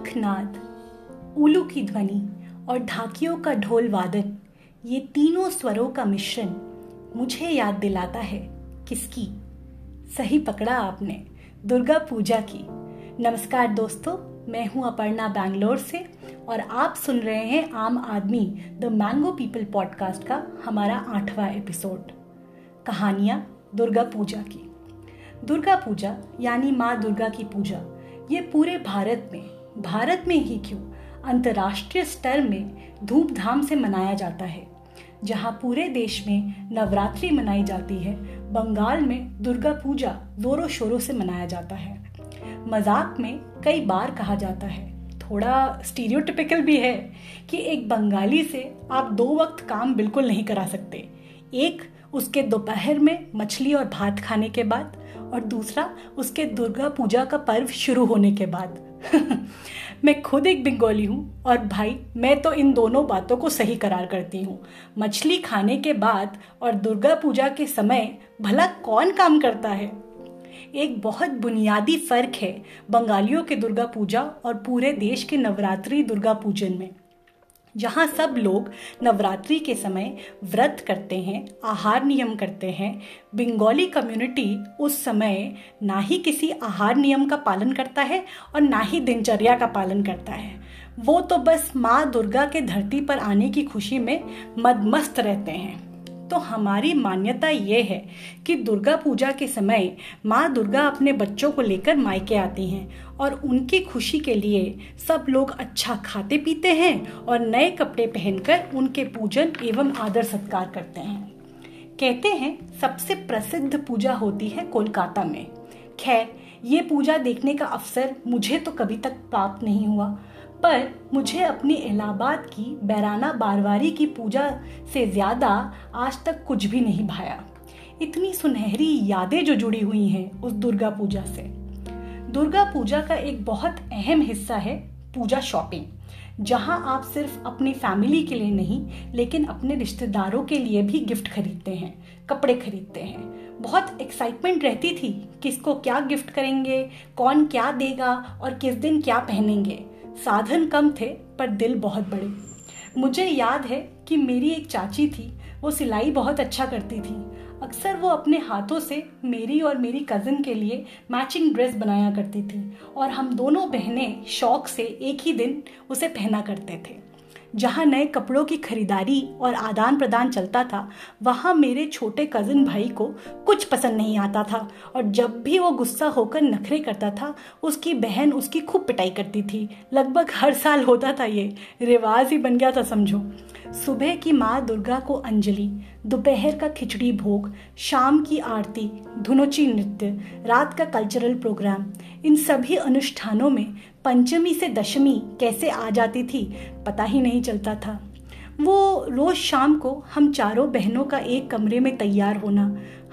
शंखनाद उलू की ध्वनि और ढाकियों का ढोल वादन, ये तीनों स्वरों का मिश्रण मुझे याद दिलाता है। किसकी? सही पकड़ा आपने, दुर्गा पूजा की। नमस्कार दोस्तों, मैं हूँ अपर्णा बैंगलोर से और आप सुन रहे हैं आम आदमी, द मैंगो पीपल पॉडकास्ट का हमारा आठवां एपिसोड। कहानियाँ, दुर्गा पूजा की। दुर्गा पूजा, यानी माँ दुर्गा की पूजा, ये पूरे भारत में भारत में ही क्यों अंतर्राष्ट्रीय स्तर में धूमधाम से मनाया जाता है? जहाँ पूरे देश में नवरात्रि मनाई जाती है, बंगाल में दुर्गा पूजा जोरों शोरों से मनाया जाता है। मज़ाक में कई बार कहा जाता है, थोड़ा स्टीरियोटिपिकल भी है, कि एक बंगाली से आप दो वक्त काम बिल्कुल नहीं करा सकते। एक, उसके दोपहर में मछली और भात खाने के बाद, और दूसरा, उसके दुर्गा पूजा का पर्व शुरू होने के बाद। मैं खुद एक बंगाली हूँ और भाई, मैं तो इन दोनों बातों को सही करार करती हूँ। मछली खाने के बाद और दुर्गा पूजा के समय भला कौन काम करता है? एक बहुत बुनियादी फ़र्क है बंगालियों के दुर्गा पूजा और पूरे देश के नवरात्रि दुर्गा पूजन में। जहाँ सब लोग नवरात्रि के समय व्रत करते हैं, आहार नियम करते हैं, बंगाली कम्युनिटी उस समय ना ही किसी आहार नियम का पालन करता है और ना ही दिनचर्या का पालन करता है। वो तो बस माँ दुर्गा के धरती पर आने की खुशी में मदमस्त रहते हैं। तो हमारी मान्यता ये है कि दुर्गा पूजा के समय माँ दुर्गा अपने बच्चों को लेकर मायके आती हैं और उनकी खुशी के लिए सब लोग अच्छा खाते पीते हैं और नए कपड़े पहनकर उनके पूजन एवं आदर सत्कार करते हैं। कहते हैं, सबसे प्रसिद्ध पूजा होती है कोलकाता में। खैर, ये पूजा देखने का अवसर मुझे तो कभी तक प्राप्त नहीं हुआ। पर मुझे अपनी इलाहाबाद की बैराना बारवारी की पूजा से ज़्यादा आज तक कुछ भी नहीं भाया। इतनी सुनहरी यादें जो जुड़ी हुई हैं उस दुर्गा पूजा से। दुर्गा पूजा का एक बहुत अहम हिस्सा है पूजा शॉपिंग, जहाँ आप सिर्फ़ अपनी फैमिली के लिए नहीं, लेकिन अपने रिश्तेदारों के लिए भी गिफ्ट खरीदते हैं, कपड़े खरीदते हैं। बहुत एक्साइटमेंट रहती थी, किसको क्या गिफ्ट करेंगे, कौन क्या देगा और किस दिन क्या पहनेंगे। साधन कम थे, पर दिल बहुत बड़े। मुझे याद है कि मेरी एक चाची थी, वो सिलाई बहुत अच्छा करती थी। अक्सर वो अपने हाथों से मेरी और मेरी कज़न के लिए मैचिंग ड्रेस बनाया करती थी, और हम दोनों बहनें शौक से एक ही दिन उसे पहना करते थे। जहाँ नए कपड़ों की खरीदारी और आदान प्रदान चलता था, वहाँ मेरे छोटे कज़न भाई को कुछ पसंद नहीं आता था और जब भी वो गुस्सा होकर नखरे करता था, उसकी बहन उसकी खूब पिटाई करती थी। लगभग हर साल होता था ये। रिवाज ही बन गया था, समझो। सुबह की माँ दुर्गा को अंजलि, दोपहर का खिचड़ी भोग, शाम की आरती, धुनोची नृत्य, रात का कल्चरल प्रोग्राम इन सभी अनुष्ठानों में पंचमी से दशमी कैसे आ जाती थी, पता ही नहीं चलता था। वो रोज शाम को हम चारों बहनों का एक कमरे में तैयार होना,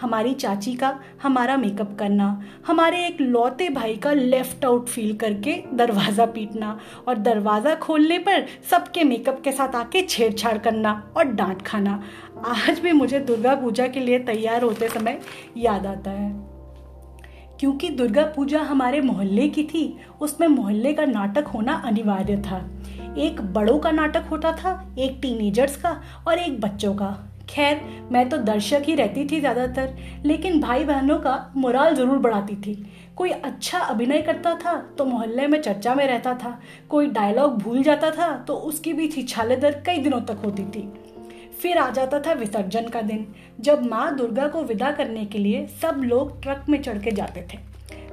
हमारी चाची का हमारा मेकअप करना, हमारे एक लौते भाई का लेफ़्ट आउट फील करके दरवाज़ा पीटना और दरवाज़ा खोलने पर सबके मेकअप के साथ आके छेड़छाड़ करना और डांट खाना। आज भी मुझे दुर्गा पूजा के लिए तैयार होते समय याद आता है। क्योंकि दुर्गा पूजा हमारे मोहल्ले की थी, उसमें मोहल्ले का नाटक होना अनिवार्य था। एक बड़ों का नाटक होता था, एक टीनेजर्स का और एक बच्चों का। खैर, मैं तो दर्शक ही रहती थी ज़्यादातर, लेकिन भाई बहनों का मुराल ज़रूर बढ़ाती थी। कोई अच्छा अभिनय करता था तो मोहल्ले में चर्चा में रहता था, कोई डायलॉग भूल जाता था तो उसकी भी छिछाले दर कई दिनों तक होती थी। फिर आ जाता था विसर्जन का दिन, जब माँ दुर्गा को विदा करने के लिए सब लोग ट्रक में चढ़ के जाते थे।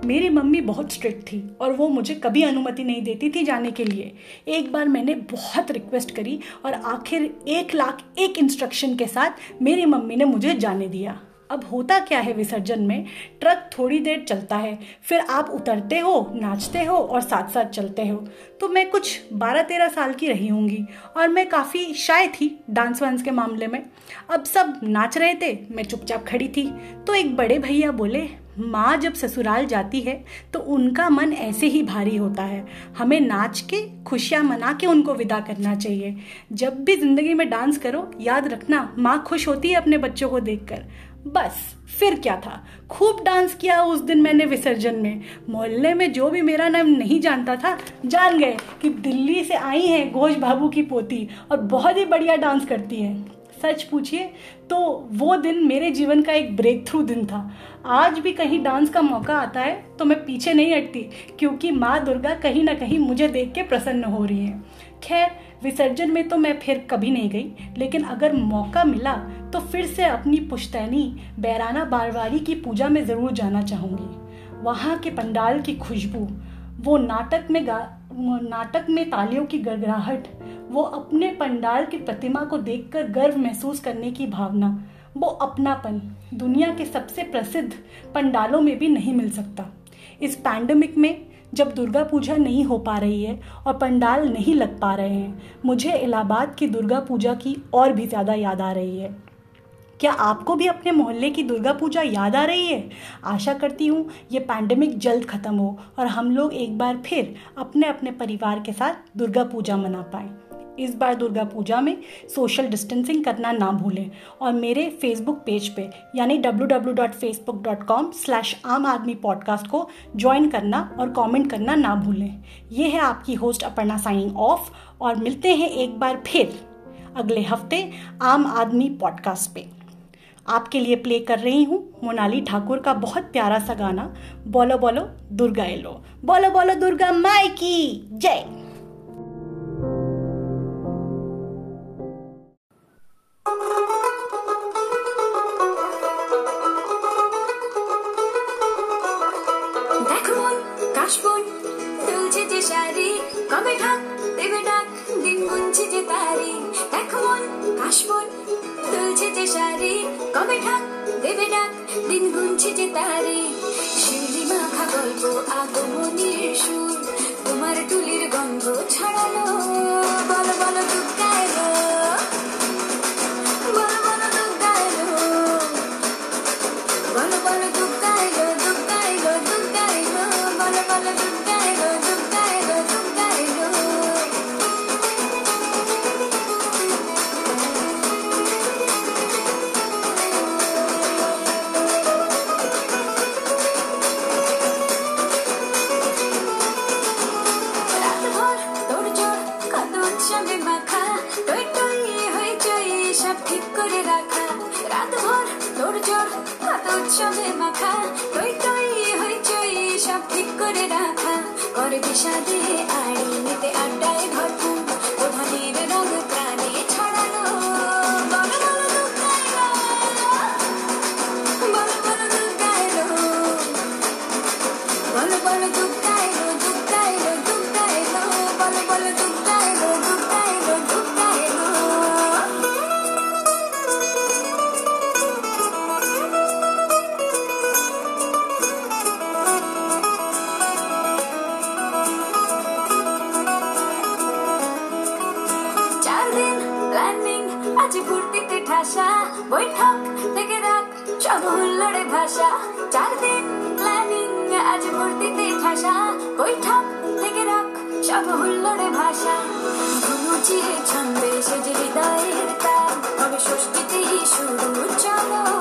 मेरी मम्मी बहुत स्ट्रिक्ट थी और वो मुझे कभी अनुमति नहीं देती थी जाने के लिए। एक बार मैंने बहुत रिक्वेस्ट करी और आखिर एक लाख एक इंस्ट्रक्शन के साथ मेरी मम्मी ने मुझे जाने दिया। अब होता क्या है विसर्जन में? ट्रक थोड़ी देर चलता है, फिर आप उतरते हो, नाचते हो और साथ साथ चलते हो। तो मैं कुछ बारह तेरह साल की रही होंगी और मैं काफ़ी शाय थी डांस वांस के मामले में। अब सब नाच रहे थे, मैं चुपचाप खड़ी थी। तो एक बड़े भैया बोले माँ जब ससुराल जाती है तो उनका मन ऐसे ही भारी होता है। हमें नाच के, खुशियाँ मना के उनको विदा करना चाहिए। जब भी ज़िंदगी में डांस करो, याद रखना, माँ खुश होती है अपने बच्चों को देखकर। बस, फिर क्या था? खूब डांस किया उस दिन मैंने विसर्जन में। मोहल्ले में जो भी मेरा नाम नहीं जानता था, जान गए कि दिल्ली से आई है घोष बाबू की पोती और बहुत ही बढ़िया डांस करती है। सच पूछिए तो वो दिन मेरे जीवन का एक ब्रेक थ्रू दिन था। आज भी कहीं डांस का मौका आता है तो मैं पीछे नहीं हटती, क्योंकि माँ दुर्गा कहीं ना कहीं मुझे देख के प्रसन्न हो रही है। खैर, विसर्जन में तो मैं फिर कभी नहीं गई, लेकिन अगर मौका मिला तो फिर से अपनी पुश्तैनी, बैराना बारवारी की पूजा में ज़रूर जाना चाहूँगी। वहाँ के पंडाल की खुशबू वो नाटक में गा नाटक में तालियों की गड़गड़ाहट, वो अपने पंडाल की प्रतिमा को देखकर गर्व महसूस करने की भावना, वो अपनापन, दुनिया के सबसे प्रसिद्ध पंडालों में भी नहीं मिल सकता। इस पैंडमिक में जब दुर्गा पूजा नहीं हो पा रही है और पंडाल नहीं लग पा रहे हैं, मुझे इलाहाबाद की दुर्गा पूजा की और भी ज़्यादा याद आ रही है। क्या आपको भी अपने मोहल्ले की दुर्गा पूजा याद आ रही है? आशा करती हूँ ये पैंडमिक जल्द ख़त्म हो और हम लोग एक बार फिर अपने अपने परिवार के साथ दुर्गा पूजा मना पाएँ। इस बार दुर्गा पूजा में सोशल डिस्टेंसिंग करना ना भूलें और मेरे फेसबुक पेज पे, यानी www.facebook.com स्लैश आम आदमी पॉडकास्ट को ज्वाइन करना और कमेंट करना ना भूलें। ये है आपकी होस्ट अपर्णा साइनिंग ऑफ़ और मिलते हैं एक बार फिर अगले हफ़्ते आम आदमी पॉडकास्ट पे। आपके लिए प्ले कर रही हूँ। मोनाली ठाकुर का बहुत प्यारा सा गाना, बोलो बोलो दुर्गा एलो। बोलो बोलो दुर्गा माई की, जय। দিন গুনছে যে তারে, শিউলি মাখা গল্প আগমনের সুর। তোমার টুলির গন্ধ ছড়ালো, বলো বলো দুঃখা এলো বলো বলো দুঃখা এলো বলো বলো দুঃখা এলো বলো বলো দুঃখা করে বিষাদে আজ ভর্তিতে ঠাসা। বৈঠক থেকে রাখ সব হুল্লোড়ে ভাষা চার দিন প্ল্যানিং আজ ভর্তিতে ঠাসা। বৈঠক থেকে রাখ সব হুল্লোড়ে ভাষা ঘুমুচিয়ে ছন্দে সেজে হৃদয়ের তার। হবে ষষ্ঠীতেই শুরু সুর